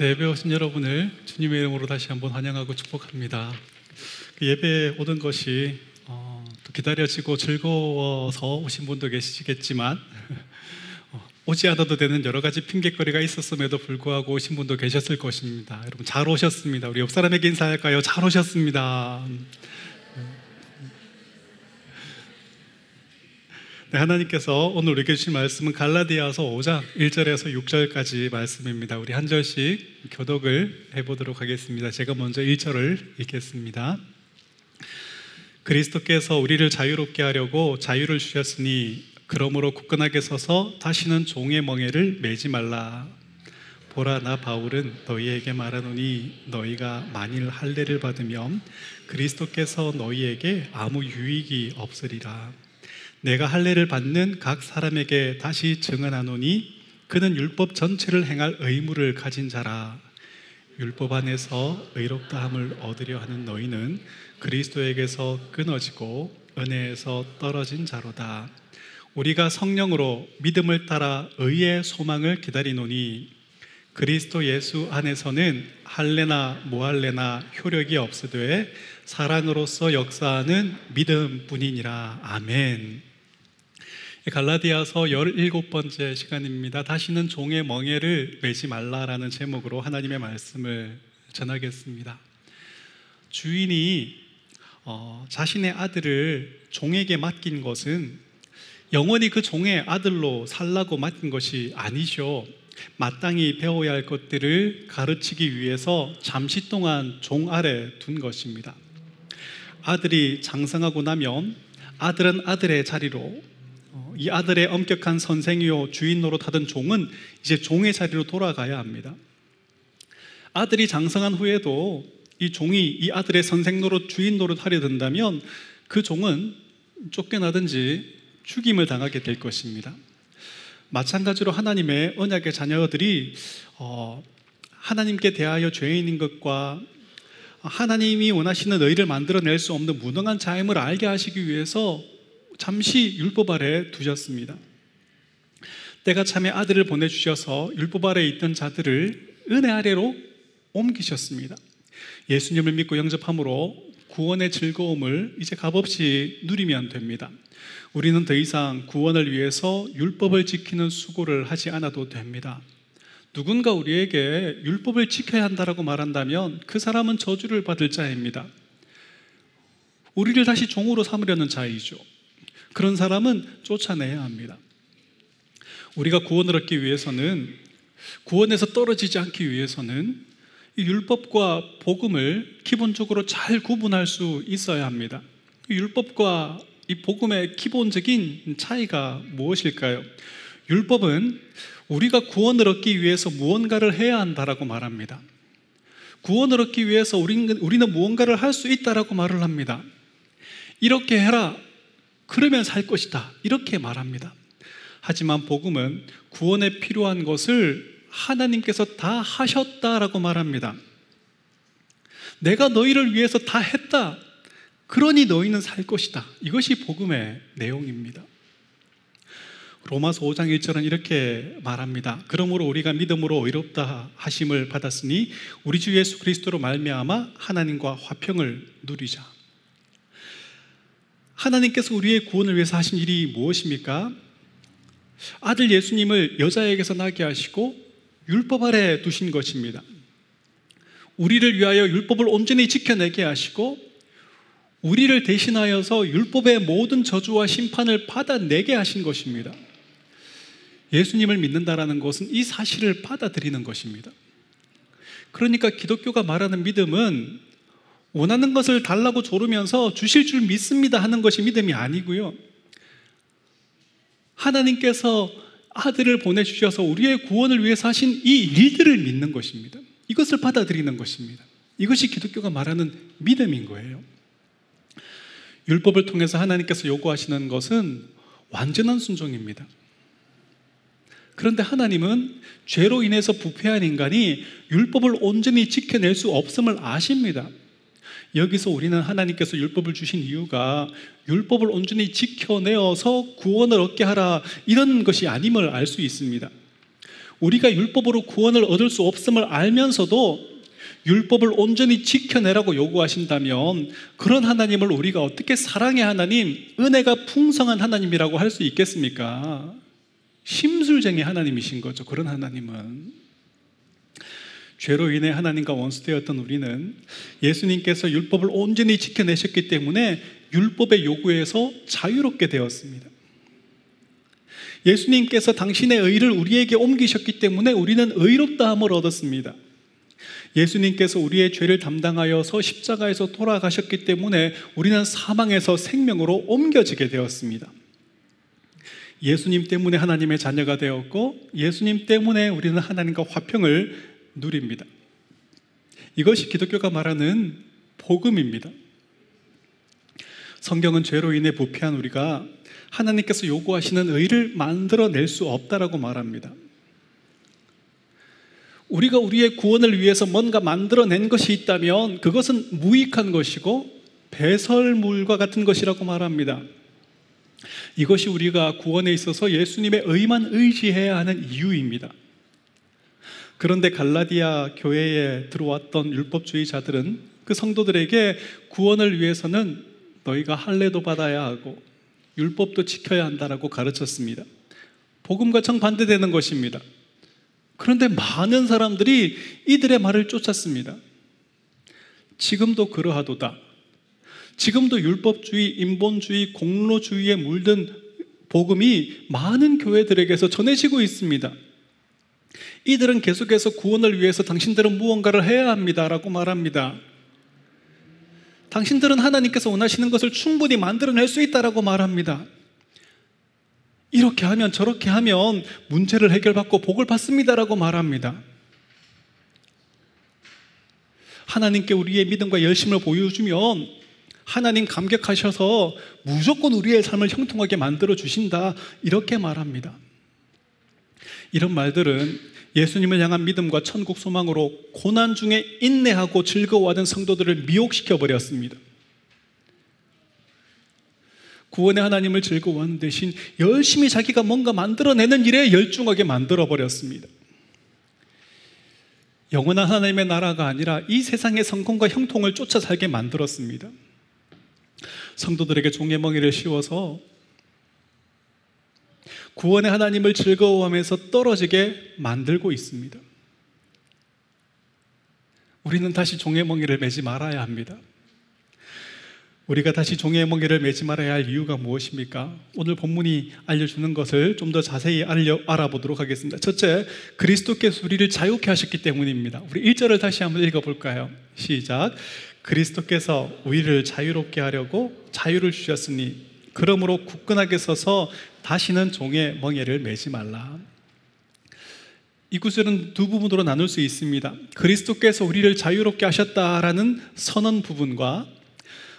네, 예배 오신 여러분을 주님의 이름으로 다시 한번 환영하고 축복합니다. 그 예배에 오는 것이 어, 또 기다려지고 즐거워서 오신 분도 계시겠지만 어, 오지 않아도 되는 여러 가지 핑계거리가 있었음에도 불구하고 오신 분도 계셨을 것입니다. 여러분 잘 오셨습니다. 우리 옆 사람에게 인사할까요? 잘 오셨습니다. 네, 하나님께서 오늘 우리에게 주신 말씀은 갈라디아서 5장 1절에서 6절까지 말씀입니다. 우리 한 절씩 교독을 해보도록 하겠습니다. 제가 먼저 1절을 읽겠습니다. 그리스도께서 우리를 자유롭게 하려고 자유를 주셨으니 그러므로 굳건하게 서서 다시는 종의 멍에를 매지 말라. 보라 나 바울은 너희에게 말하노니 너희가 만일 할례를 받으면 그리스도께서 너희에게 아무 유익이 없으리라. 내가 할례를 받는 각 사람에게 다시 증언하노니 그는 율법 전체를 행할 의무를 가진 자라. 율법 안에서 의롭다함을 얻으려 하는 너희는 그리스도에게서 끊어지고 은혜에서 떨어진 자로다. 우리가 성령으로 믿음을 따라 의의 소망을 기다리노니 그리스도 예수 안에서는 할례나 무할례나 효력이 없으되 사랑으로서 역사하는 믿음뿐이니라. 아멘. 갈라디아서 17번째 시간입니다. 다시는 종의 멍에를 매지 말라라는 제목으로 하나님의 말씀을 전하겠습니다. 주인이 어, 자신의 아들을 종에게 맡긴 것은 영원히 그 종의 아들로 살라고 맡긴 것이 아니죠. 마땅히 배워야 할 것들을 가르치기 위해서 잠시 동안 종 아래 둔 것입니다. 아들이 장성하고 나면 아들은 아들의 자리로 어, 이 아들의 엄격한 선생이요 주인 노릇하던 종은 이제 종의 자리로 돌아가야 합니다. 아들이 장성한 후에도 이 종이 이 아들의 선생 노릇 주인 노릇 하려 든다면 그 종은 쫓겨나든지 죽임을 당하게 될 것입니다. 마찬가지로 하나님의 언약의 자녀들이 어, 하나님께 대하여 죄인인 것과 하나님이 원하시는 너희를 만들어낼 수 없는 무능한 자임을 알게 하시기 위해서 잠시 율법 아래 두셨습니다. 때가 참에 아들을 보내주셔서 율법 아래 있던 자들을 은혜 아래로 옮기셨습니다. 예수님을 믿고 영접함으로 구원의 즐거움을 이제 값없이 누리면 됩니다. 우리는 더 이상 구원을 위해서 율법을 지키는 수고를 하지 않아도 됩니다. 누군가 우리에게 율법을 지켜야 한다라고 말한다면 그 사람은 저주를 받을 자입니다. 우리를 다시 종으로 삼으려는 자이죠. 그런 사람은 쫓아내야 합니다. 우리가 구원을 얻기 위해서는 구원에서 떨어지지 않기 위해서는 율법과 복음을 기본적으로 잘 구분할 수 있어야 합니다. 율법과 이 복음의 기본적인 차이가 무엇일까요? 율법은 우리가 구원을 얻기 위해서 무언가를 해야 한다라고 말합니다. 구원을 얻기 위해서 우리는, 우리는 무언가를 할 수 있다라고 말을 합니다. 이렇게 해라. 그러면 살 것이다. 이렇게 말합니다. 하지만 복음은 구원에 필요한 것을 하나님께서 다 하셨다라고 말합니다. 내가 너희를 위해서 다 했다. 그러니 너희는 살 것이다. 이것이 복음의 내용입니다. 로마서 5장 1절은 이렇게 말합니다. 그러므로 우리가 믿음으로 의롭다 하심을 받았으니 우리 주 예수 그리스도로 말미암아 하나님과 화평을 누리자. 하나님께서 우리의 구원을 위해서 하신 일이 무엇입니까? 아들 예수님을 여자에게서 나게 하시고 율법 아래 두신 것입니다. 우리를 위하여 율법을 온전히 지켜내게 하시고 우리를 대신하여서 율법의 모든 저주와 심판을 받아내게 하신 것입니다. 예수님을 믿는다라는 것은 이 사실을 받아들이는 것입니다. 그러니까 기독교가 말하는 믿음은 원하는 것을 달라고 조르면서 주실 줄 믿습니다 하는 것이 믿음이 아니고요. 하나님께서 아들을 보내주셔서 우리의 구원을 위해서 하신 이 일들을 믿는 것입니다. 이것을 받아들이는 것입니다. 이것이 기독교가 말하는 믿음인 거예요. 율법을 통해서 하나님께서 요구하시는 것은 완전한 순종입니다. 그런데 하나님은 죄로 인해서 부패한 인간이 율법을 온전히 지켜낼 수 없음을 아십니다. 여기서 우리는 하나님께서 율법을 주신 이유가 율법을 온전히 지켜내어서 구원을 얻게 하라 이런 것이 아님을 알 수 있습니다. 우리가 율법으로 구원을 얻을 수 없음을 알면서도 율법을 온전히 지켜내라고 요구하신다면 그런 하나님을 우리가 어떻게 사랑의 하나님, 은혜가 풍성한 하나님이라고 할 수 있겠습니까? 심술쟁이 하나님이신 거죠. 그런 하나님은. 죄로 인해 하나님과 원수되었던 우리는 예수님께서 율법을 온전히 지켜내셨기 때문에 율법의 요구에서 자유롭게 되었습니다. 예수님께서 당신의 의를 우리에게 옮기셨기 때문에 우리는 의롭다함을 얻었습니다. 예수님께서 우리의 죄를 담당하여서 십자가에서 돌아가셨기 때문에 우리는 사망에서 생명으로 옮겨지게 되었습니다. 예수님 때문에 하나님의 자녀가 되었고 예수님 때문에 우리는 하나님과 화평을 누립니다. 이것이 기독교가 말하는 복음입니다. 성경은 죄로 인해 부패한 우리가 하나님께서 요구하시는 의를 만들어낼 수 없다라고 말합니다. 우리가 우리의 구원을 위해서 뭔가 만들어낸 것이 있다면 그것은 무익한 것이고 배설물과 같은 것이라고 말합니다. 이것이 우리가 구원에 있어서 예수님의 의만 의지해야 하는 이유입니다. 그런데 갈라디아 교회에 들어왔던 율법주의자들은 그 성도들에게 구원을 위해서는 너희가 할례도 받아야 하고 율법도 지켜야 한다라고 가르쳤습니다. 복음과 정반대되는 것입니다. 그런데 많은 사람들이 이들의 말을 쫓았습니다. 지금도 그러하도다. 지금도 율법주의, 인본주의, 공로주의에 물든 복음이 많은 교회들에게서 전해지고 있습니다. 이들은 계속해서 구원을 위해서 당신들은 무언가를 해야 합니다라고 말합니다. 당신들은 하나님께서 원하시는 것을 충분히 만들어낼 수 있다라고 말합니다. 이렇게 하면 저렇게 하면 문제를 해결받고 복을 받습니다라고 말합니다. 하나님께 우리의 믿음과 열심을 보여주면 하나님 감격하셔서 무조건 우리의 삶을 형통하게 만들어 주신다. 이렇게 말합니다. 이런 말들은 예수님을 향한 믿음과 천국 소망으로 고난 중에 인내하고 즐거워하는 성도들을 미혹시켜 버렸습니다. 구원의 하나님을 즐거워하는 대신 열심히 자기가 뭔가 만들어내는 일에 열중하게 만들어 버렸습니다. 영원한 하나님의 나라가 아니라 이 세상의 성공과 형통을 쫓아 살게 만들었습니다. 성도들에게 종의 멍에를 씌워서 구원의 하나님을 즐거워하면서 떨어지게 만들고 있습니다. 우리는 다시 종의 멍에를 매지 말아야 합니다. 우리가 다시 종의 멍에를 매지 말아야 할 이유가 무엇입니까? 오늘 본문이 알려주는 것을 좀 더 자세히 알려, 알아보도록 하겠습니다. 첫째, 그리스도께서 우리를 자유케 하셨기 때문입니다. 우리 1절을 다시 한번 읽어볼까요? 시작. 그리스도께서 우리를 자유롭게 하려고 자유를 주셨으니 그러므로 굳건하게 서서 다시는 종의 멍에를 매지 말라. 이 구절은 두 부분으로 나눌 수 있습니다. 그리스도께서 우리를 자유롭게 하셨다라는 선언 부분과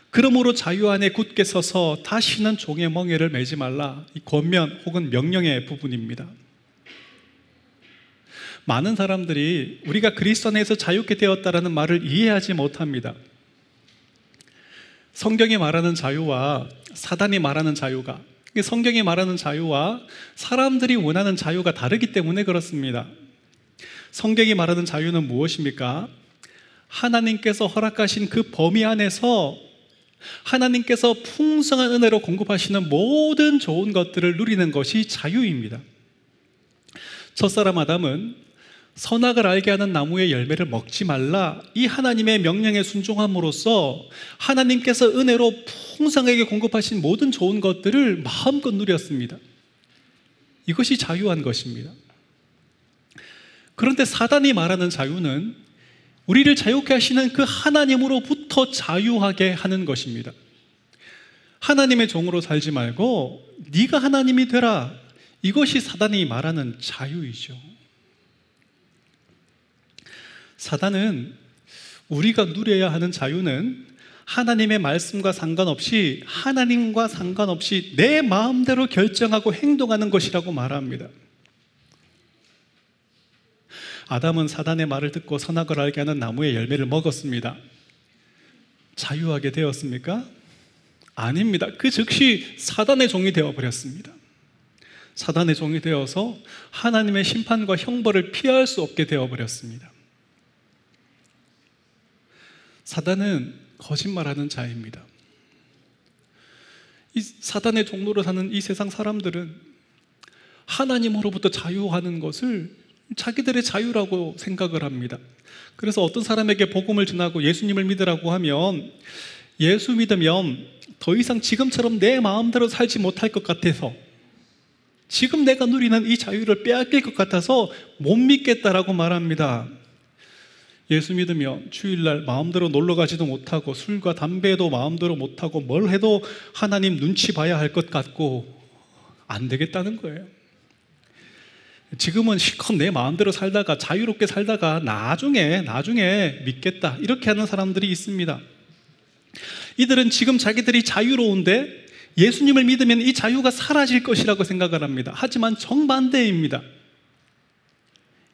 그러므로 자유 안에 굳게 서서 다시는 종의 멍에를 매지 말라. 이 권면 혹은 명령의 부분입니다. 많은 사람들이 우리가 그리스도 안에서 자유케 되었다라는 말을 이해하지 못합니다. 성경이 말하는 자유와 사단이 말하는 자유가 성경이 말하는 자유와 사람들이 원하는 자유가 다르기 때문에 그렇습니다. 성경이 말하는 자유는 무엇입니까? 하나님께서 허락하신 그 범위 안에서 하나님께서 풍성한 은혜로 공급하시는 모든 좋은 것들을 누리는 것이 자유입니다. 첫사람 아담은 선악을 알게 하는 나무의 열매를 먹지 말라 이 하나님의 명령에 순종함으로써 하나님께서 은혜로 풍성하게 공급하신 모든 좋은 것들을 마음껏 누렸습니다. 이것이 자유한 것입니다. 그런데 사단이 말하는 자유는 우리를 자유케 하시는 그 하나님으로부터 자유하게 하는 것입니다. 하나님의 종으로 살지 말고 네가 하나님이 되라. 이것이 사단이 말하는 자유이죠. 사단은 우리가 누려야 하는 자유는 하나님의 말씀과 상관없이 하나님과 상관없이 내 마음대로 결정하고 행동하는 것이라고 말합니다. 아담은 사단의 말을 듣고 선악을 알게 하는 나무의 열매를 먹었습니다. 자유하게 되었습니까? 아닙니다. 그 즉시 사단의 종이 되어 버렸습니다. 사단의 종이 되어서 하나님의 심판과 형벌을 피할 수 없게 되어 버렸습니다. 사단은 거짓말하는 자입니다. 이 사단의 종로로 사는 이 세상 사람들은 하나님으로부터 자유하는 것을 자기들의 자유라고 생각을 합니다. 그래서 어떤 사람에게 복음을 전하고 예수님을 믿으라고 하면 예수 믿으면 더 이상 지금처럼 내 마음대로 살지 못할 것 같아서 지금 내가 누리는 이 자유를 빼앗길 것 같아서 못 믿겠다라고 말합니다. 예수 믿으면 주일날 마음대로 놀러 가지도 못하고 술과 담배도 마음대로 못하고 뭘 해도 하나님 눈치 봐야 할 것 같고 안 되겠다는 거예요. 지금은 실컷 내 마음대로 살다가 자유롭게 살다가 나중에 나중에 믿겠다 이렇게 하는 사람들이 있습니다. 이들은 지금 자기들이 자유로운데 예수님을 믿으면 이 자유가 사라질 것이라고 생각을 합니다. 하지만 정반대입니다.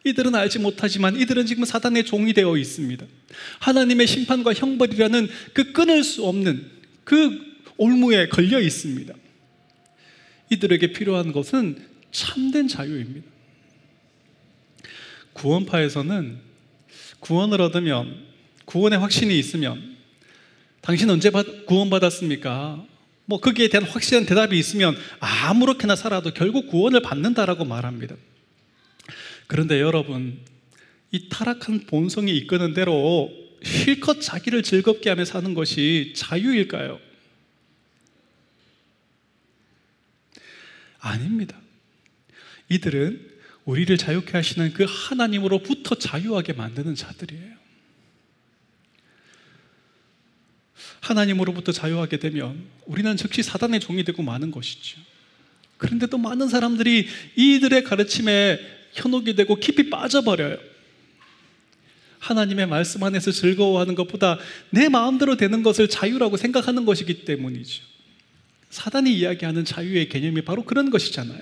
이들은 알지 못하지만 이들은 지금 사단의 종이 되어 있습니다. 하나님의 심판과 형벌이라는 그 끊을 수 없는 그 올무에 걸려 있습니다. 이들에게 필요한 것은 참된 자유입니다. 구원파에서는 구원을 얻으면 구원의 확신이 있으면 당신 언제 구원받았습니까? 뭐 거기에 대한 확실한 대답이 있으면 아무렇게나 살아도 결국 구원을 받는다라고 말합니다. 그런데 여러분, 이 타락한 본성이 이끄는 대로 실컷 자기를 즐겁게 하며 사는 것이 자유일까요? 아닙니다. 이들은 우리를 자유케 하시는 그 하나님으로부터 자유하게 만드는 자들이에요. 하나님으로부터 자유하게 되면 우리는 즉시 사단의 종이 되고 마는 것이죠. 그런데 또 많은 사람들이 이들의 가르침에 현혹이 되고 깊이 빠져버려요. 하나님의 말씀 안에서 즐거워하는 것보다 내 마음대로 되는 것을 자유라고 생각하는 것이기 때문이죠. 사단이 이야기하는 자유의 개념이 바로 그런 것이잖아요.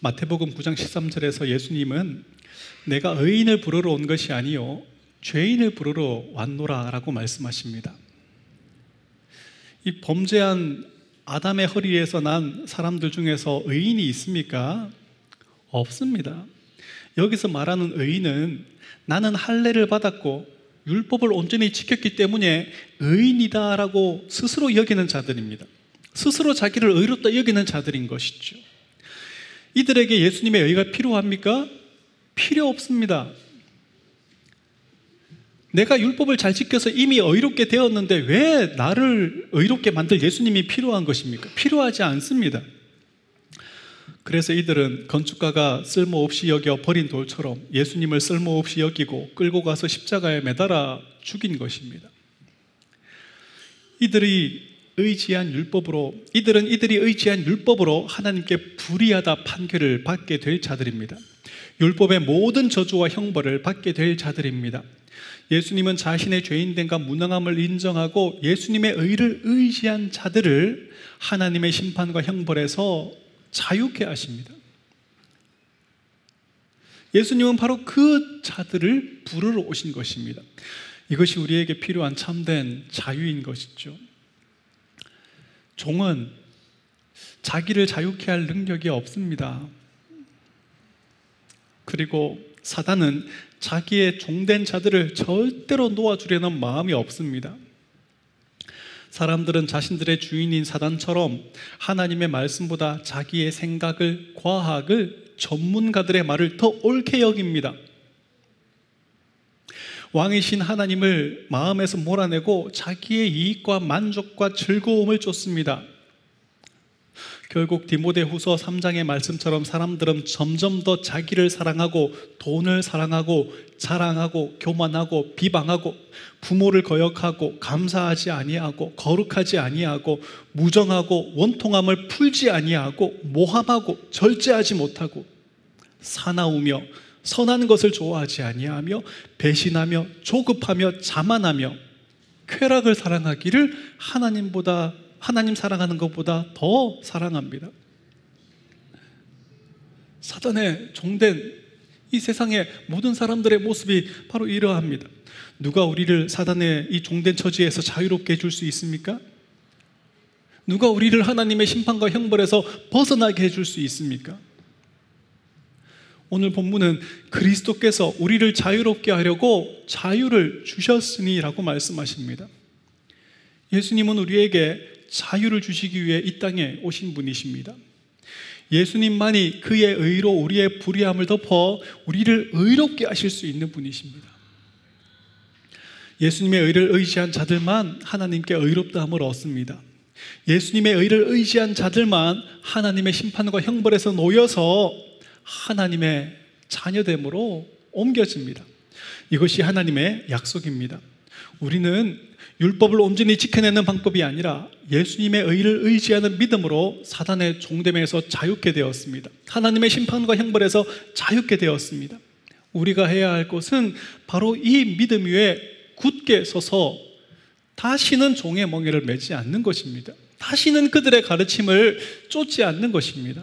마태복음 9장 13절에서 예수님은 내가 의인을 부르러 온 것이 아니요 죄인을 부르러 왔노라라고 말씀하십니다. 이 범죄한 아담의 허리에서 난 사람들 중에서 의인이 있습니까? 없습니다. 여기서 말하는 의인은 나는 할례를 받았고 율법을 온전히 지켰기 때문에 의인이다라고 스스로 여기는 자들입니다. 스스로 자기를 의롭다 여기는 자들인 것이죠. 이들에게 예수님의 의가 필요합니까? 필요 없습니다. 내가 율법을 잘 지켜서 이미 의롭게 되었는데 왜 나를 의롭게 만들 예수님이 필요한 것입니까? 필요하지 않습니다. 그래서 이들은 건축가가 쓸모없이 여겨 버린 돌처럼 예수님을 쓸모없이 여기고 끌고 가서 십자가에 매달아 죽인 것입니다. 이들이 의지한 율법으로 이들은 이들이 의지한 율법으로 하나님께 불의하다 판결을 받게 될 자들입니다. 율법의 모든 저주와 형벌을 받게 될 자들입니다. 예수님은 자신의 죄인됨과 무능함을 인정하고 예수님의 의를 의지한 자들을 하나님의 심판과 형벌에서 자유케 하십니다. 예수님은 바로 그 자들을 부르러 오신 것입니다. 이것이 우리에게 필요한 참된 자유인 것이죠. 종은 자기를 자유케 할 능력이 없습니다. 그리고 사단은 자기의 종된 자들을 절대로 놓아주려는 마음이 없습니다. 사람들은 자신들의 주인인 사단처럼 하나님의 말씀보다 자기의 생각을, 과학을, 전문가들의 말을 더 옳게 여깁니다. 왕이신 하나님을 마음에서 몰아내고 자기의 이익과 만족과 즐거움을 쫓습니다. 결국 디모데 후서 3장의 말씀처럼 사람들은 점점 더 자기를 사랑하고 돈을 사랑하고 자랑하고 교만하고 비방하고 부모를 거역하고 감사하지 아니하고 거룩하지 아니하고 무정하고 원통함을 풀지 아니하고 모함하고 절제하지 못하고 사나우며 선한 것을 좋아하지 아니하며 배신하며 조급하며 자만하며 쾌락을 사랑하기를 하나님보다 하나님 사랑하는 것보다 더 사랑합니다. 사단의 종된 이 세상의 모든 사람들의 모습이 바로 이러합니다. 누가 우리를 사단의 이 종된 처지에서 자유롭게 해줄 수 있습니까? 누가 우리를 하나님의 심판과 형벌에서 벗어나게 해줄 수 있습니까? 오늘 본문은 그리스도께서 우리를 자유롭게 하려고 자유를 주셨으니라고 말씀하십니다. 예수님은 우리에게 자유를 주시기 위해 이 땅에 오신 분이십니다. 예수님만이 그의 의로 우리의 불의함을 덮어 우리를 의롭게 하실 수 있는 분이십니다. 예수님의 의를 의지한 자들만 하나님께 의롭다함을 얻습니다. 예수님의 의를 의지한 자들만 하나님의 심판과 형벌에서 놓여서 하나님의 자녀됨으로 옮겨집니다. 이것이 하나님의 약속입니다. 우리는 율법을 온전히 지켜내는 방법이 아니라 예수님의 의를 의지하는 믿음으로 사단의 종됨에서 자유케 되었습니다. 하나님의 심판과 형벌에서 자유케 되었습니다. 우리가 해야 할 것은 바로 이 믿음 위에 굳게 서서 다시는 종의 멍에를 매지 않는 것입니다. 다시는 그들의 가르침을 쫓지 않는 것입니다.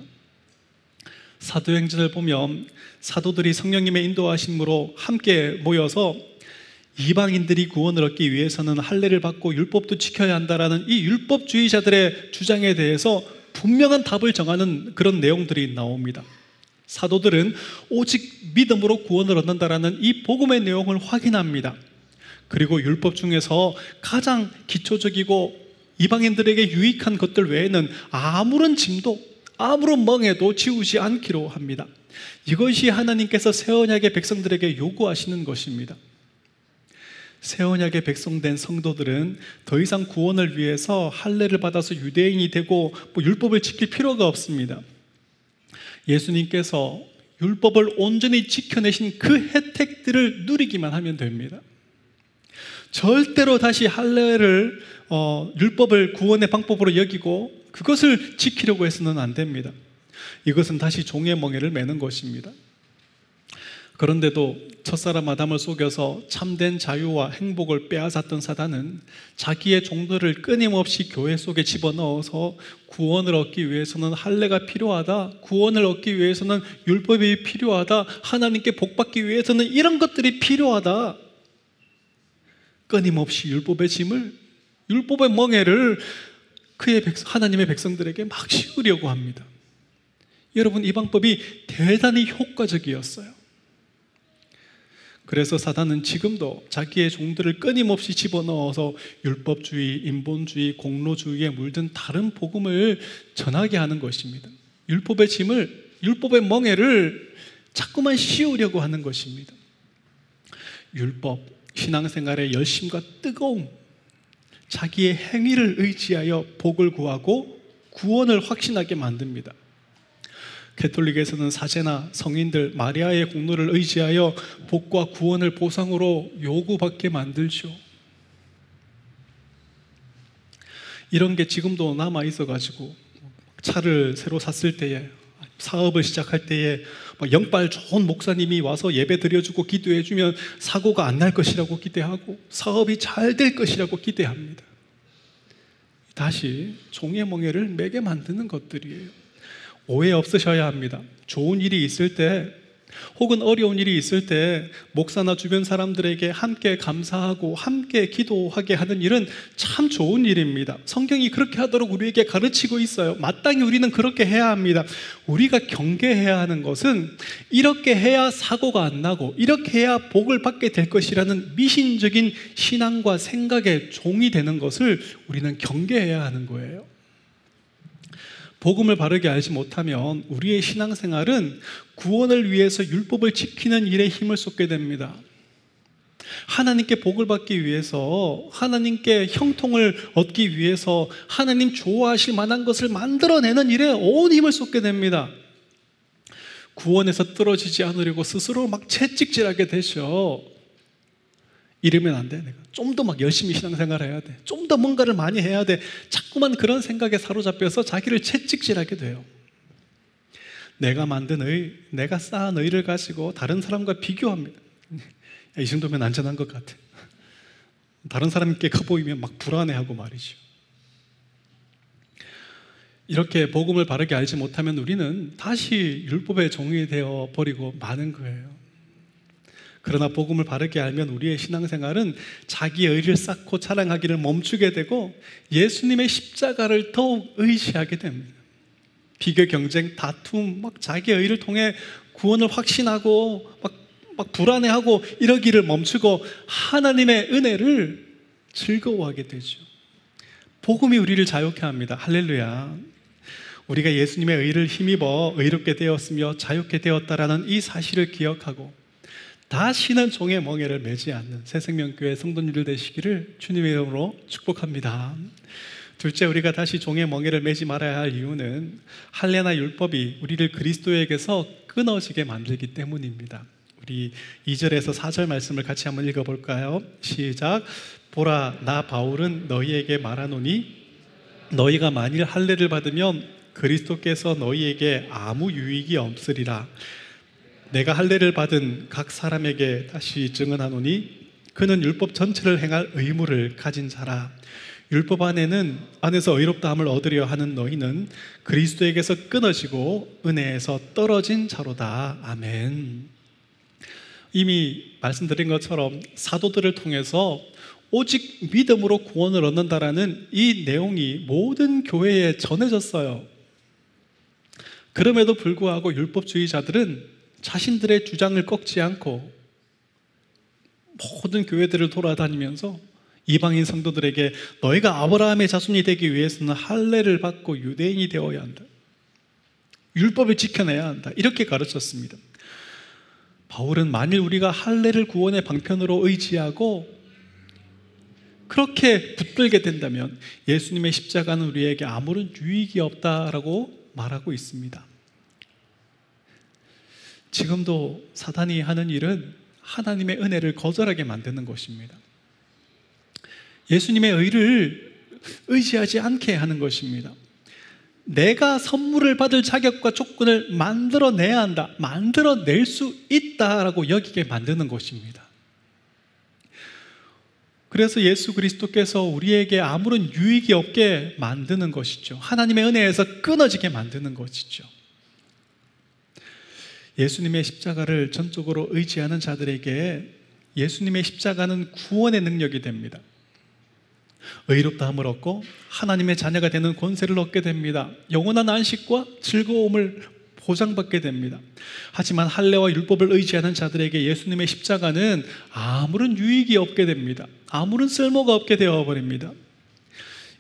사도행전을 보면 사도들이 성령님의 인도하심으로 함께 모여서 이방인들이 구원을 얻기 위해서는 할례를 받고 율법도 지켜야 한다라는 이 율법주의자들의 주장에 대해서 분명한 답을 정하는 그런 내용들이 나옵니다. 사도들은 오직 믿음으로 구원을 얻는다라는 이 복음의 내용을 확인합니다. 그리고 율법 중에서 가장 기초적이고 이방인들에게 유익한 것들 외에는 아무런 짐도 아무런 멍에도 지우지 않기로 합니다. 이것이 하나님께서 새 언약의 백성들에게 요구하시는 것입니다. 새 언약의 백성된 성도들은 더 이상 구원을 위해서 할례를 받아서 유대인이 되고 뭐 율법을 지킬 필요가 없습니다. 예수님께서 율법을 온전히 지켜내신 그 혜택들을 누리기만 하면 됩니다. 절대로 다시 할례를 어, 율법을 구원의 방법으로 여기고 그것을 지키려고 해서는 안 됩니다. 이것은 다시 종의 멍에를 매는 것입니다. 그런데도 첫사람 아담을 속여서 참된 자유와 행복을 빼앗았던 사단은 자기의 종들을 끊임없이 교회 속에 집어넣어서 구원을 얻기 위해서는 할례가 필요하다. 구원을 얻기 위해서는 율법이 필요하다. 하나님께 복 받기 위해서는 이런 것들이 필요하다. 끊임없이 율법의 짐을 율법의 멍에를 그의 백성, 하나님의 백성들에게 막 씌우려고 합니다. 여러분 이 방법이 대단히 효과적이었어요. 그래서 사단은 지금도 자기의 종들을 끊임없이 집어넣어서 율법주의, 인본주의, 공로주의에 물든 다른 복음을 전하게 하는 것입니다. 율법의 짐을, 율법의 멍에를 자꾸만 씌우려고 하는 것입니다. 율법, 신앙생활의 열심과 뜨거움, 자기의 행위를 의지하여 복을 구하고 구원을 확신하게 만듭니다. 캐톨릭에서는 사제나 성인들 마리아의 공로를 의지하여 복과 구원을 보상으로 요구받게 만들죠. 이런 게 지금도 남아 있어 가지고 차를 새로 샀을 때에 사업을 시작할 때에 영빨 좋은 목사님이 와서 예배 드려주고 기도해주면 사고가 안 날 것이라고 기대하고 사업이 잘 될 것이라고 기대합니다. 다시 종의 멍에를 매게 만드는 것들이에요. 오해 없으셔야 합니다. 좋은 일이 있을 때 혹은 어려운 일이 있을 때 목사나 주변 사람들에게 함께 감사하고 함께 기도하게 하는 일은 참 좋은 일입니다. 성경이 그렇게 하도록 우리에게 가르치고 있어요. 마땅히 우리는 그렇게 해야 합니다. 우리가 경계해야 하는 것은 이렇게 해야 사고가 안 나고 이렇게 해야 복을 받게 될 것이라는 미신적인 신앙과 생각의 종이 되는 것을 우리는 경계해야 하는 거예요. 복음을 바르게 알지 못하면 우리의 신앙생활은 구원을 위해서 율법을 지키는 일에 힘을 쏟게 됩니다. 하나님께 복을 받기 위해서 하나님께 형통을 얻기 위해서 하나님 좋아하실 만한 것을 만들어내는 일에 온 힘을 쏟게 됩니다. 구원에서 떨어지지 않으려고 스스로 막 채찍질하게 되죠. 이러면 안 돼. 내가 좀 더 막 열심히 신앙생활 해야 돼. 좀 더 뭔가를 많이 해야 돼. 자꾸만 그런 생각에 사로잡혀서 자기를 채찍질하게 돼요. 내가 만든 의, 내가 쌓은 의를 가지고 다른 사람과 비교합니다. 이 정도면 안전한 것 같아. 다른 사람께 커 보이면 막 불안해하고 말이죠. 이렇게 복음을 바르게 알지 못하면 우리는 다시 율법의 종이 되어 버리고 마는 거예요. 그러나 복음을 바르게 알면 우리의 신앙생활은 자기의 의를 쌓고 자랑하기를 멈추게 되고 예수님의 십자가를 더욱 의지하게 됩니다. 비교 경쟁, 다툼, 막 자기의 의를 통해 구원을 확신하고 막, 막 불안해하고 이러기를 멈추고 하나님의 은혜를 즐거워하게 되죠. 복음이 우리를 자유케 합니다. 할렐루야. 우리가 예수님의 의를 힘입어 의롭게 되었으며 자유케 되었다라는 이 사실을 기억하고 다시는 종의 멍에를 매지 않는 새생명교회 성도님들 되시기를 주님의 이름으로 축복합니다. 둘째, 우리가 다시 종의 멍에를 매지 말아야 할 이유는 할례나 율법이 우리를 그리스도에게서 끊어지게 만들기 때문입니다. 우리 2절에서 4절 말씀을 같이 한번 읽어 볼까요? 시작. 보라, 나 바울은 너희에게 말하노니 너희가 만일 할례를 받으면 그리스도께서 너희에게 아무 유익이 없으리라. 내가 할례를 받은 각 사람에게 다시 증언하노니 그는 율법 전체를 행할 의무를 가진 자라. 율법 안에는 안에서 의롭다함을 얻으려 하는 너희는 그리스도에게서 끊어지고 은혜에서 떨어진 자로다. 아멘. 이미 말씀드린 것처럼 사도들을 통해서 오직 믿음으로 구원을 얻는다라는 이 내용이 모든 교회에 전해졌어요. 그럼에도 불구하고 율법주의자들은 자신들의 주장을 꺾지 않고 모든 교회들을 돌아다니면서 이방인 성도들에게 너희가 아브라함의 자손이 되기 위해서는 할례를 받고 유대인이 되어야 한다. 율법을 지켜내야 한다. 이렇게 가르쳤습니다. 바울은 만일 우리가 할례를 구원의 방편으로 의지하고 그렇게 붙들게 된다면 예수님의 십자가는 우리에게 아무런 유익이 없다라고 말하고 있습니다. 지금도 사단이 하는 일은 하나님의 은혜를 거절하게 만드는 것입니다. 예수님의 의를 의지하지 않게 하는 것입니다. 내가 선물을 받을 자격과 조건을 만들어내야 한다. 만들어낼 수 있다라고 여기게 만드는 것입니다. 그래서 예수 그리스도께서 우리에게 아무런 유익이 없게 만드는 것이죠. 하나님의 은혜에서 끊어지게 만드는 것이죠. 예수님의 십자가를 전적으로 의지하는 자들에게 예수님의 십자가는 구원의 능력이 됩니다. 의롭다함을 얻고 하나님의 자녀가 되는 권세를 얻게 됩니다. 영원한 안식과 즐거움을 보장받게 됩니다. 하지만 할례와 율법을 의지하는 자들에게 예수님의 십자가는 아무런 유익이 없게 됩니다. 아무런 쓸모가 없게 되어 버립니다.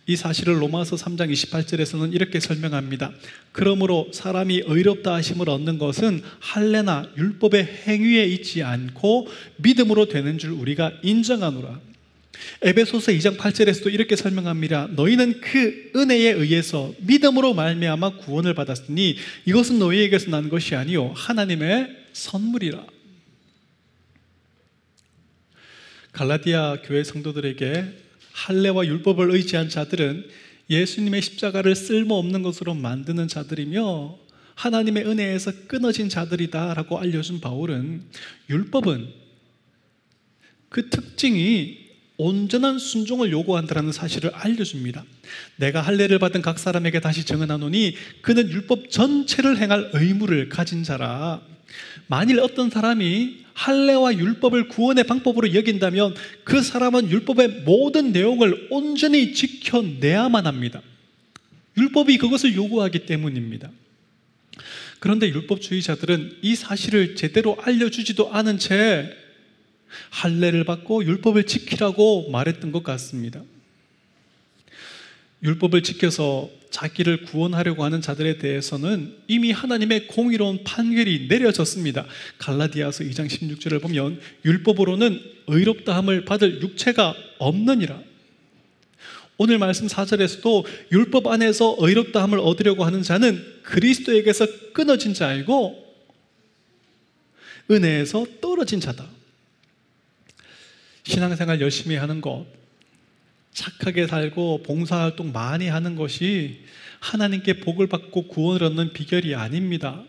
이 사실을 로마서 3장 28절에서는 이렇게 설명합니다. 그러므로 사람이 의롭다 하심을 얻는 것은 할례나 율법의 행위에 있지 않고 믿음으로 되는 줄 우리가 인정하노라. 에베소서 2장 8절에서도 이렇게 설명합니다. 너희는 그 은혜에 의해서 믿음으로 말미암아 구원을 받았으니 이것은 너희에게서 난 것이 아니요 하나님의 선물이라. 갈라디아 교회 성도들에게 할례와 율법을 의지한 자들은 예수님의 십자가를 쓸모없는 것으로 만드는 자들이며 하나님의 은혜에서 끊어진 자들이다라고 알려준 바울은 율법은 그 특징이 온전한 순종을 요구한다는 사실을 알려줍니다. 내가 할례를 받은 각 사람에게 다시 정언하노니 그는 율법 전체를 행할 의무를 가진 자라. 만일 어떤 사람이 할례와 율법을 구원의 방법으로 여긴다면 그 사람은 율법의 모든 내용을 온전히 지켜내야만 합니다. 율법이 그것을 요구하기 때문입니다. 그런데 율법주의자들은 이 사실을 제대로 알려주지도 않은 채 할례를 받고 율법을 지키라고 말했던 것 같습니다. 율법을 지켜서 자기를 구원하려고 하는 자들에 대해서는 이미 하나님의 공의로운 판결이 내려졌습니다. 갈라디아서 2장 16절을 보면 율법으로는 의롭다함을 받을 육체가 없느니라. 오늘 말씀 4절에서도 율법 안에서 의롭다함을 얻으려고 하는 자는 그리스도에게서 끊어진 자이고 은혜에서 떨어진 자다. 신앙생활 열심히 하는 것, 착하게 살고 봉사활동 많이 하는 것이 하나님께 복을 받고 구원을 얻는 비결이 아닙니다.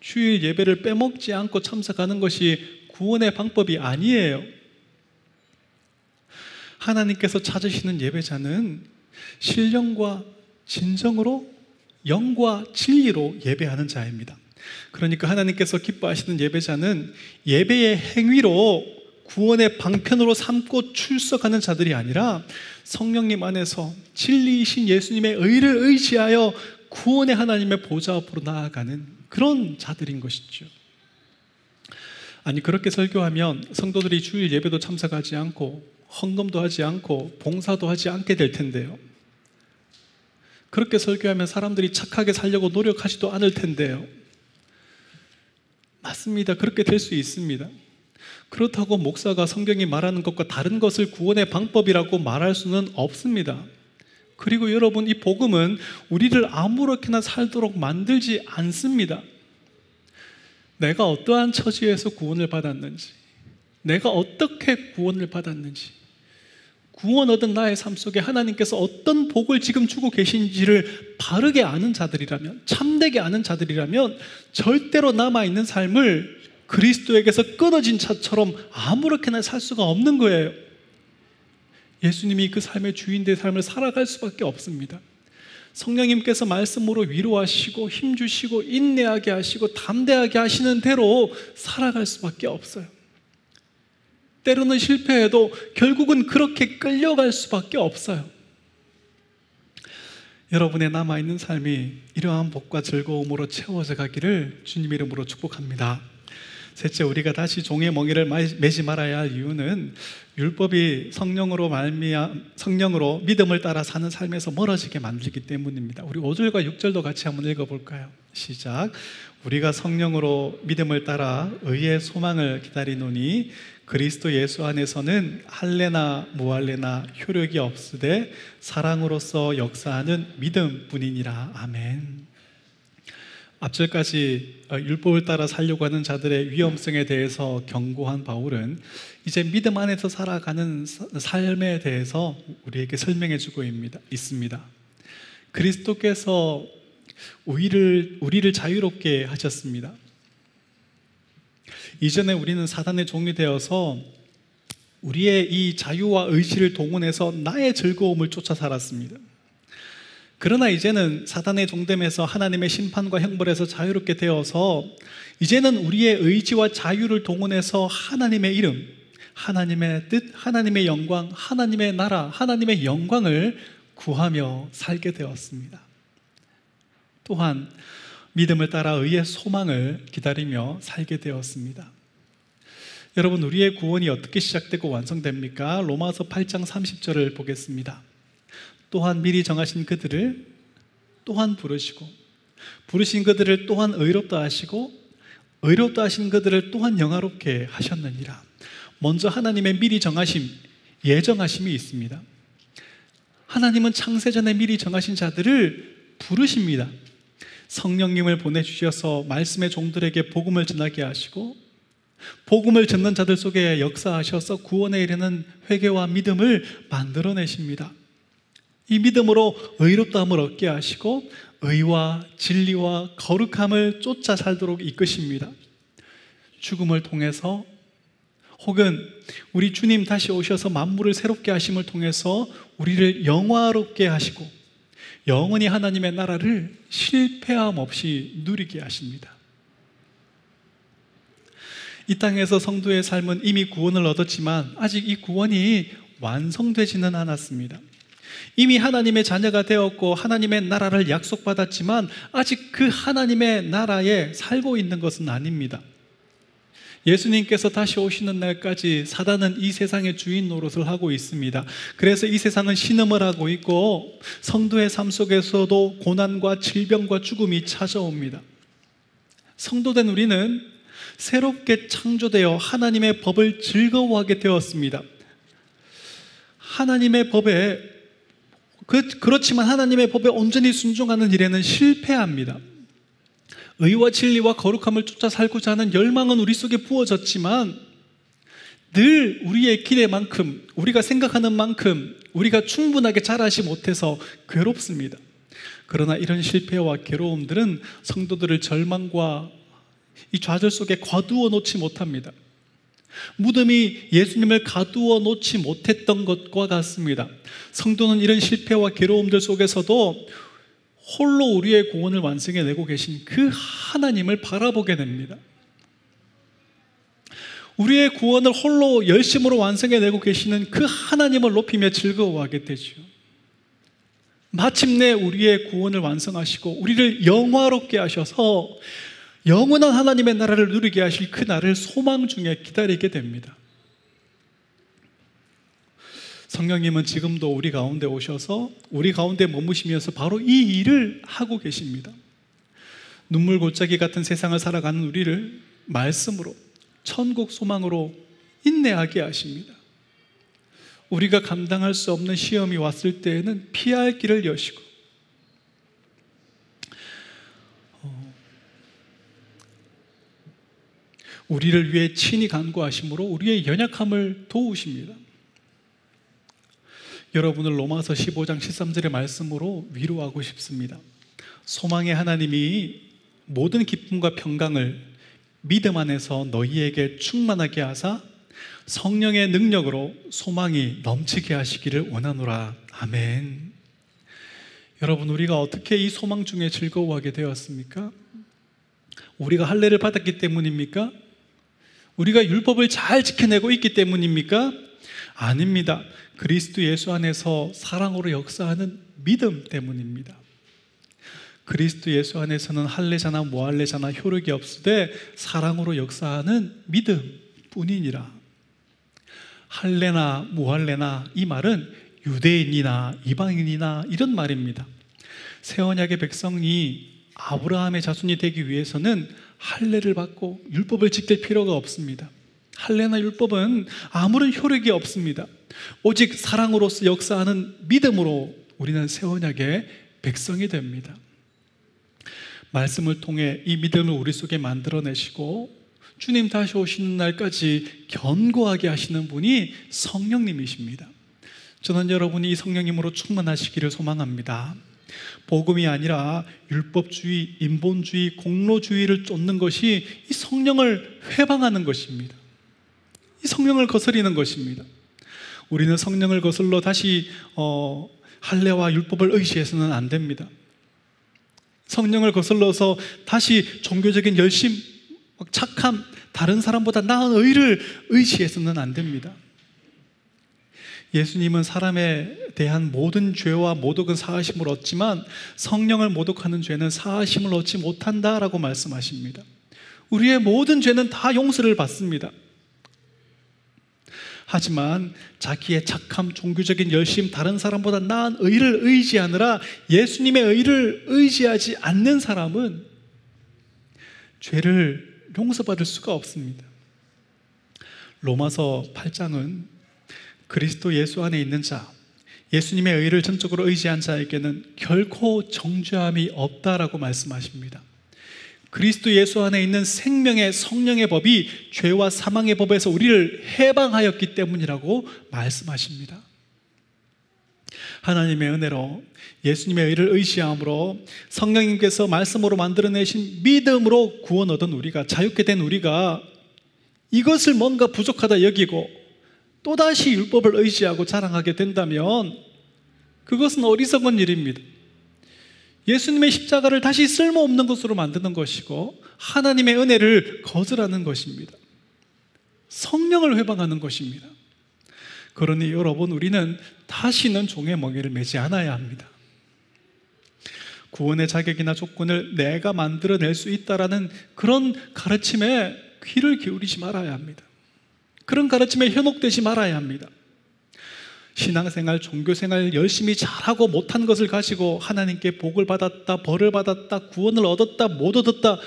주일 예배를 빼먹지 않고 참석하는 것이 구원의 방법이 아니에요. 하나님께서 찾으시는 예배자는 신령과 진정으로 영과 진리로 예배하는 자입니다. 그러니까 하나님께서 기뻐하시는 예배자는 예배의 행위로 구원의 방편으로 삼고 출석하는 자들이 아니라 성령님 안에서 진리이신 예수님의 의를 의지하여 구원의 하나님의 보좌 앞으로 나아가는 그런 자들인 것이죠. 아니 그렇게 설교하면 성도들이 주일 예배도 참석하지 않고 헌금도 하지 않고 봉사도 하지 않게 될 텐데요. 그렇게 설교하면 사람들이 착하게 살려고 노력하지도 않을 텐데요. 맞습니다. 그렇게 될 수 있습니다. 그렇다고 목사가 성경이 말하는 것과 다른 것을 구원의 방법이라고 말할 수는 없습니다. 그리고 여러분, 이 복음은 우리를 아무렇게나 살도록 만들지 않습니다. 내가 어떠한 처지에서 구원을 받았는지, 내가 어떻게 구원을 받았는지, 구원 얻은 나의 삶 속에 하나님께서 어떤 복을 지금 주고 계신지를 바르게 아는 자들이라면, 참되게 아는 자들이라면, 절대로 남아있는 삶을 그리스도에게서 끊어진 차처럼 아무렇게나 살 수가 없는 거예요. 예수님이 그 삶의 주인 된 삶을 살아갈 수밖에 없습니다. 성령님께서 말씀으로 위로하시고 힘주시고 인내하게 하시고 담대하게 하시는 대로 살아갈 수밖에 없어요. 때로는 실패해도 결국은 그렇게 끌려갈 수밖에 없어요. 여러분의 남아있는 삶이 이러한 복과 즐거움으로 채워져 가기를 주님 이름으로 축복합니다. 셋째, 우리가 다시 종의 멍에를 매지 말아야 할 이유는 율법이 성령으로 말미암 성령으로 믿음을 따라 사는 삶에서 멀어지게 만들기 때문입니다. 우리 5절과 6절도 같이 한번 읽어 볼까요? 시작. 우리가 성령으로 믿음을 따라 의의 소망을 기다리노니 그리스도 예수 안에서는 할례나 무할례나 효력이 없으되 사랑으로서 역사하는 믿음뿐이니라. 아멘. 앞절까지 어, 율법을 따라 살려고 하는 자들의 위험성에 대해서 경고한 바울은 이제 믿음 안에서 살아가는 삶에 대해서 우리에게 설명해 주고 있습니다. 그리스도께서 우리를, 우리를 자유롭게 하셨습니다. 이전에 우리는 사단의 종이 되어서 우리의 이 자유와 의지를 동원해서 나의 즐거움을 쫓아 살았습니다. 그러나 이제는 사단의 종됨에서 하나님의 심판과 형벌에서 자유롭게 되어서 이제는 우리의 의지와 자유를 동원해서 하나님의 이름, 하나님의 뜻, 하나님의 영광, 하나님의 나라, 하나님의 영광을 구하며 살게 되었습니다. 또한 믿음을 따라 의의 소망을 기다리며 살게 되었습니다. 여러분, 우리의 구원이 어떻게 시작되고 완성됩니까? 로마서 8장 30절을 보겠습니다. 또한 미리 정하신 그들을 또한 부르시고 부르신 그들을 또한 의롭다 하시고 의롭다 하신 그들을 또한 영화롭게 하셨느니라. 먼저 하나님의 미리 정하심, 예정하심이 있습니다. 하나님은 창세 전에 미리 정하신 자들을 부르십니다. 성령님을 보내주셔서 말씀의 종들에게 복음을 전하게 하시고 복음을 듣는 자들 속에 역사하셔서 구원에 이르는 회개와 믿음을 만들어내십니다. 이 믿음으로 의롭다함을 얻게 하시고 의와 진리와 거룩함을 쫓아 살도록 이끄십니다. 죽음을 통해서 혹은 우리 주님 다시 오셔서 만물을 새롭게 하심을 통해서 우리를 영화롭게 하시고 영원히 하나님의 나라를 실패함 없이 누리게 하십니다. 이 땅에서 성도의 삶은 이미 구원을 얻었지만 아직 이 구원이 완성되지는 않았습니다. 이미 하나님의 자녀가 되었고 하나님의 나라를 약속받았지만 아직 그 하나님의 나라에 살고 있는 것은 아닙니다. 예수님께서 다시 오시는 날까지 사단은 이 세상의 주인 노릇을 하고 있습니다. 그래서 이 세상은 신음을 하고 있고 성도의 삶 속에서도 고난과 질병과 죽음이 찾아옵니다. 성도된 우리는 새롭게 창조되어 하나님의 법을 즐거워하게 되었습니다. 하나님의 법에 그, 그렇지만 하나님의 법에 온전히 순종하는 일에는 실패합니다. 의와 진리와 거룩함을 쫓아 살고자 하는 열망은 우리 속에 부어졌지만 늘 우리의 기대만큼 우리가 생각하는 만큼 우리가 충분하게 잘하지 못해서 괴롭습니다. 그러나 이런 실패와 괴로움들은 성도들을 절망과 이 좌절 속에 과두어 놓지 못합니다. 무덤이 예수님을 가두어 놓지 못했던 것과 같습니다. 성도는 이런 실패와 괴로움들 속에서도 홀로 우리의 구원을 완성해 내고 계신 그 하나님을 바라보게 됩니다. 우리의 구원을 홀로 열심으로 완성해 내고 계시는 그 하나님을 높이며 즐거워하게 되죠. 마침내 우리의 구원을 완성하시고 우리를 영화롭게 하셔서 영원한 하나님의 나라를 누리게 하실 그 날을 소망 중에 기다리게 됩니다. 성령님은 지금도 우리 가운데 오셔서 우리 가운데 머무시면서 바로 이 일을 하고 계십니다. 눈물 골짜기 같은 세상을 살아가는 우리를 말씀으로 천국 소망으로 인내하게 하십니다. 우리가 감당할 수 없는 시험이 왔을 때에는 피할 길을 여시고 우리를 위해 친히 간구하심으로 우리의 연약함을 도우십니다. 여러분을 로마서 15장 13절의 말씀으로 위로하고 싶습니다. 소망의 하나님이 모든 기쁨과 평강을 믿음 안에서 너희에게 충만하게 하사 성령의 능력으로 소망이 넘치게 하시기를 원하노라. 아멘. 여러분, 우리가 어떻게 이 소망 중에 즐거워하게 되었습니까? 우리가 할례를 받았기 때문입니까? 우리가 율법을 잘 지켜내고 있기 때문입니까? 아닙니다. 그리스도 예수 안에서 사랑으로 역사하는 믿음 때문입니다. 그리스도 예수 안에서는 할례자나 무할례자나 효력이 없으되 사랑으로 역사하는 믿음 뿐이니라. 할례나 무할례나 이 말은 유대인이나 이방인이나 이런 말입니다. 새 언약의 백성이 아브라함의 자손이 되기 위해서는 할례를 받고 율법을 지킬 필요가 없습니다. 할례나 율법은 아무런 효력이 없습니다. 오직 사랑으로서 역사하는 믿음으로 우리는 새 언약의 백성이 됩니다. 말씀을 통해 이 믿음을 우리 속에 만들어내시고 주님 다시 오시는 날까지 견고하게 하시는 분이 성령님이십니다. 저는 여러분이 이 성령님으로 충만하시기를 소망합니다. 복음이 아니라 율법주의, 인본주의, 공로주의를 쫓는 것이 이 성령을 회방하는 것입니다. 이 성령을 거스리는 것입니다. 우리는 성령을 거슬러 다시 어, 할례와 율법을 의지해서는 안 됩니다. 성령을 거슬러서 다시 종교적인 열심, 착함, 다른 사람보다 나은 의를 의지해서는 안 됩니다. 예수님은 사람에 대한 모든 죄와 모독은 사하심을 얻지만 성령을 모독하는 죄는 사하심을 얻지 못한다라고 말씀하십니다. 우리의 모든 죄는 다 용서를 받습니다. 하지만 자기의 착함, 종교적인 열심, 다른 사람보다 나은 의를 의지하느라 예수님의 의를 의지하지 않는 사람은 죄를 용서받을 수가 없습니다. 로마서 8장은 그리스도 예수 안에 있는 자, 예수님의 의를 전적으로 의지한 자에게는 결코 정죄함이 없다라고 말씀하십니다. 그리스도 예수 안에 있는 생명의 성령의 법이 죄와 사망의 법에서 우리를 해방하였기 때문이라고 말씀하십니다. 하나님의 은혜로 예수님의 의를 의지함으로 성령님께서 말씀으로 만들어내신 믿음으로 구원 얻은 우리가 자유케 된 우리가 이것을 뭔가 부족하다 여기고 또다시 율법을 의지하고 자랑하게 된다면 그것은 어리석은 일입니다. 예수님의 십자가를 다시 쓸모없는 것으로 만드는 것이고 하나님의 은혜를 거절하는 것입니다. 성령을 회방하는 것입니다. 그러니 여러분 우리는 다시는 종의 멍에를 매지 않아야 합니다. 구원의 자격이나 조건을 내가 만들어낼 수 있다라는 그런 가르침에 귀를 기울이지 말아야 합니다. 그런 가르침에 현혹되지 말아야 합니다. 신앙생활, 종교생활 열심히 잘하고 못한 것을 가지고 하나님께 복을 받았다, 벌을 받았다, 구원을 얻었다, 못 얻었다.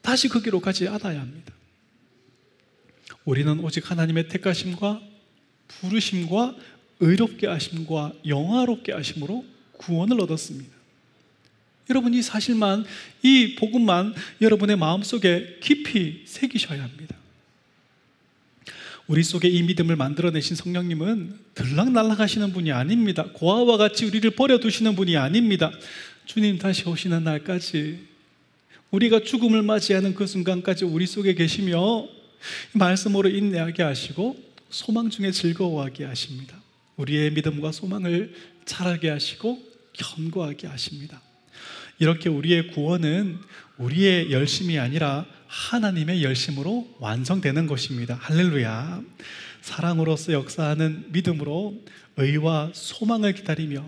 다시 그 길로 가지 않아야 합니다. 우리는 오직 하나님의 택하심과 부르심과 의롭게 하심과 영화롭게 하심으로 구원을 얻었습니다. 여러분 이 사실만 이 복음만 여러분의 마음속에 깊이 새기셔야 합니다. 우리 속에 이 믿음을 만들어내신 성령님은 들락날락 하시는 분이 아닙니다. 고아와 같이 우리를 버려두시는 분이 아닙니다. 주님 다시 오시는 날까지 우리가 죽음을 맞이하는 그 순간까지 우리 속에 계시며 말씀으로 인내하게 하시고 소망 중에 즐거워하게 하십니다. 우리의 믿음과 소망을 자라게 하시고 견고하게 하십니다. 이렇게 우리의 구원은 우리의 열심이 아니라 하나님의 열심으로 완성되는 것입니다. 할렐루야. 사랑으로서 역사하는 믿음으로 의와 소망을 기다리며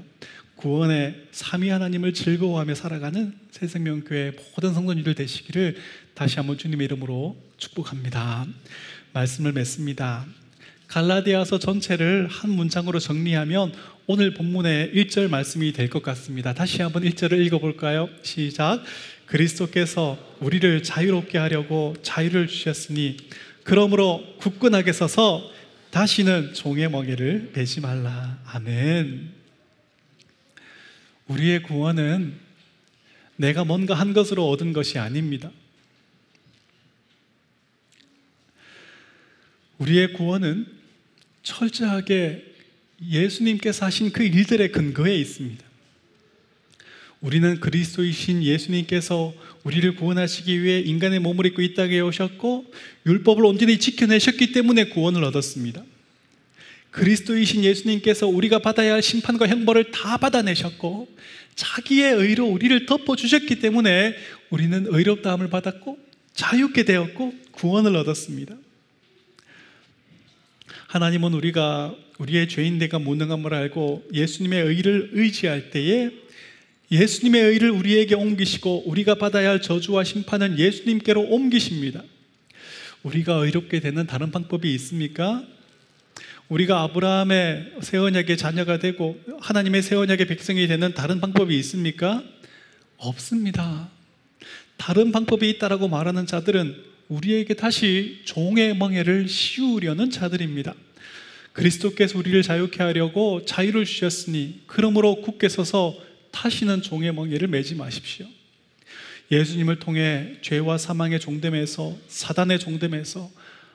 구원의 삼위 하나님을 즐거워하며 살아가는 새생명교회 모든 성도님들 되시기를 다시 한번 주님의 이름으로 축복합니다. 말씀을 맺습니다. 갈라디아서 전체를 한 문장으로 정리하면 오늘 본문의 1절 말씀이 될 것 같습니다. 다시 한번 1절을 읽어볼까요? 시작. 그리스도께서 우리를 자유롭게 하려고 자유를 주셨으니 그러므로 굳건하게 서서 다시는 종의 멍에를 매지 말라. 아멘. 우리의 구원은 내가 뭔가 한 것으로 얻은 것이 아닙니다. 우리의 구원은 철저하게 예수님께서 하신 그 일들의 근거에 있습니다. 우리는 그리스도이신 예수님께서 우리를 구원하시기 위해 인간의 몸을 입고 이 땅에 오셨고 율법을 온전히 지켜내셨기 때문에 구원을 얻었습니다. 그리스도이신 예수님께서 우리가 받아야 할 심판과 형벌을 다 받아내셨고 자기의 의로 우리를 덮어 주셨기 때문에 우리는 의롭다함을 받았고 자유케 되었고 구원을 얻었습니다. 하나님은 우리가 우리의 죄인대가 무능함을 알고 예수님의 의를 의지할 때에 예수님의 의를 우리에게 옮기시고 우리가 받아야 할 저주와 심판은 예수님께로 옮기십니다. 우리가 의롭게 되는 다른 방법이 있습니까? 우리가 아브라함의 새 언약의 자녀가 되고 하나님의 새 언약의 백성이 되는 다른 방법이 있습니까? 없습니다. 다른 방법이 있다라고 말하는 자들은 우리에게 다시 종의 멍에를 씌우려는 자들입니다. 그리스도께서 우리를 자유케 하려고 자유를 주셨으니 그러므로 굳게 서서 다시는 종의 멍에를 매지 마십시오. 예수님을 통해 죄와 사망의 종됨에서 사단의 종됨에서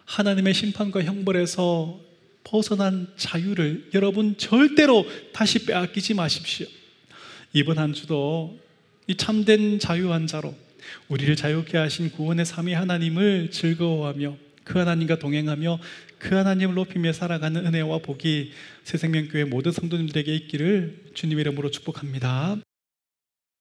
하나님의 심판과 형벌에서 벗어난 자유를 여러분 절대로 다시 빼앗기지 마십시오. 이번 한 주도 이 참된 자유한 자로 우리를 자유케 하신 구원의 삼위 하나님을 즐거워하며 그 하나님과 동행하며 그 하나님을 높이며 살아가는 은혜와 복이 새생명교회 모든 성도님들에게 있기를 주님 이름으로 축복합니다.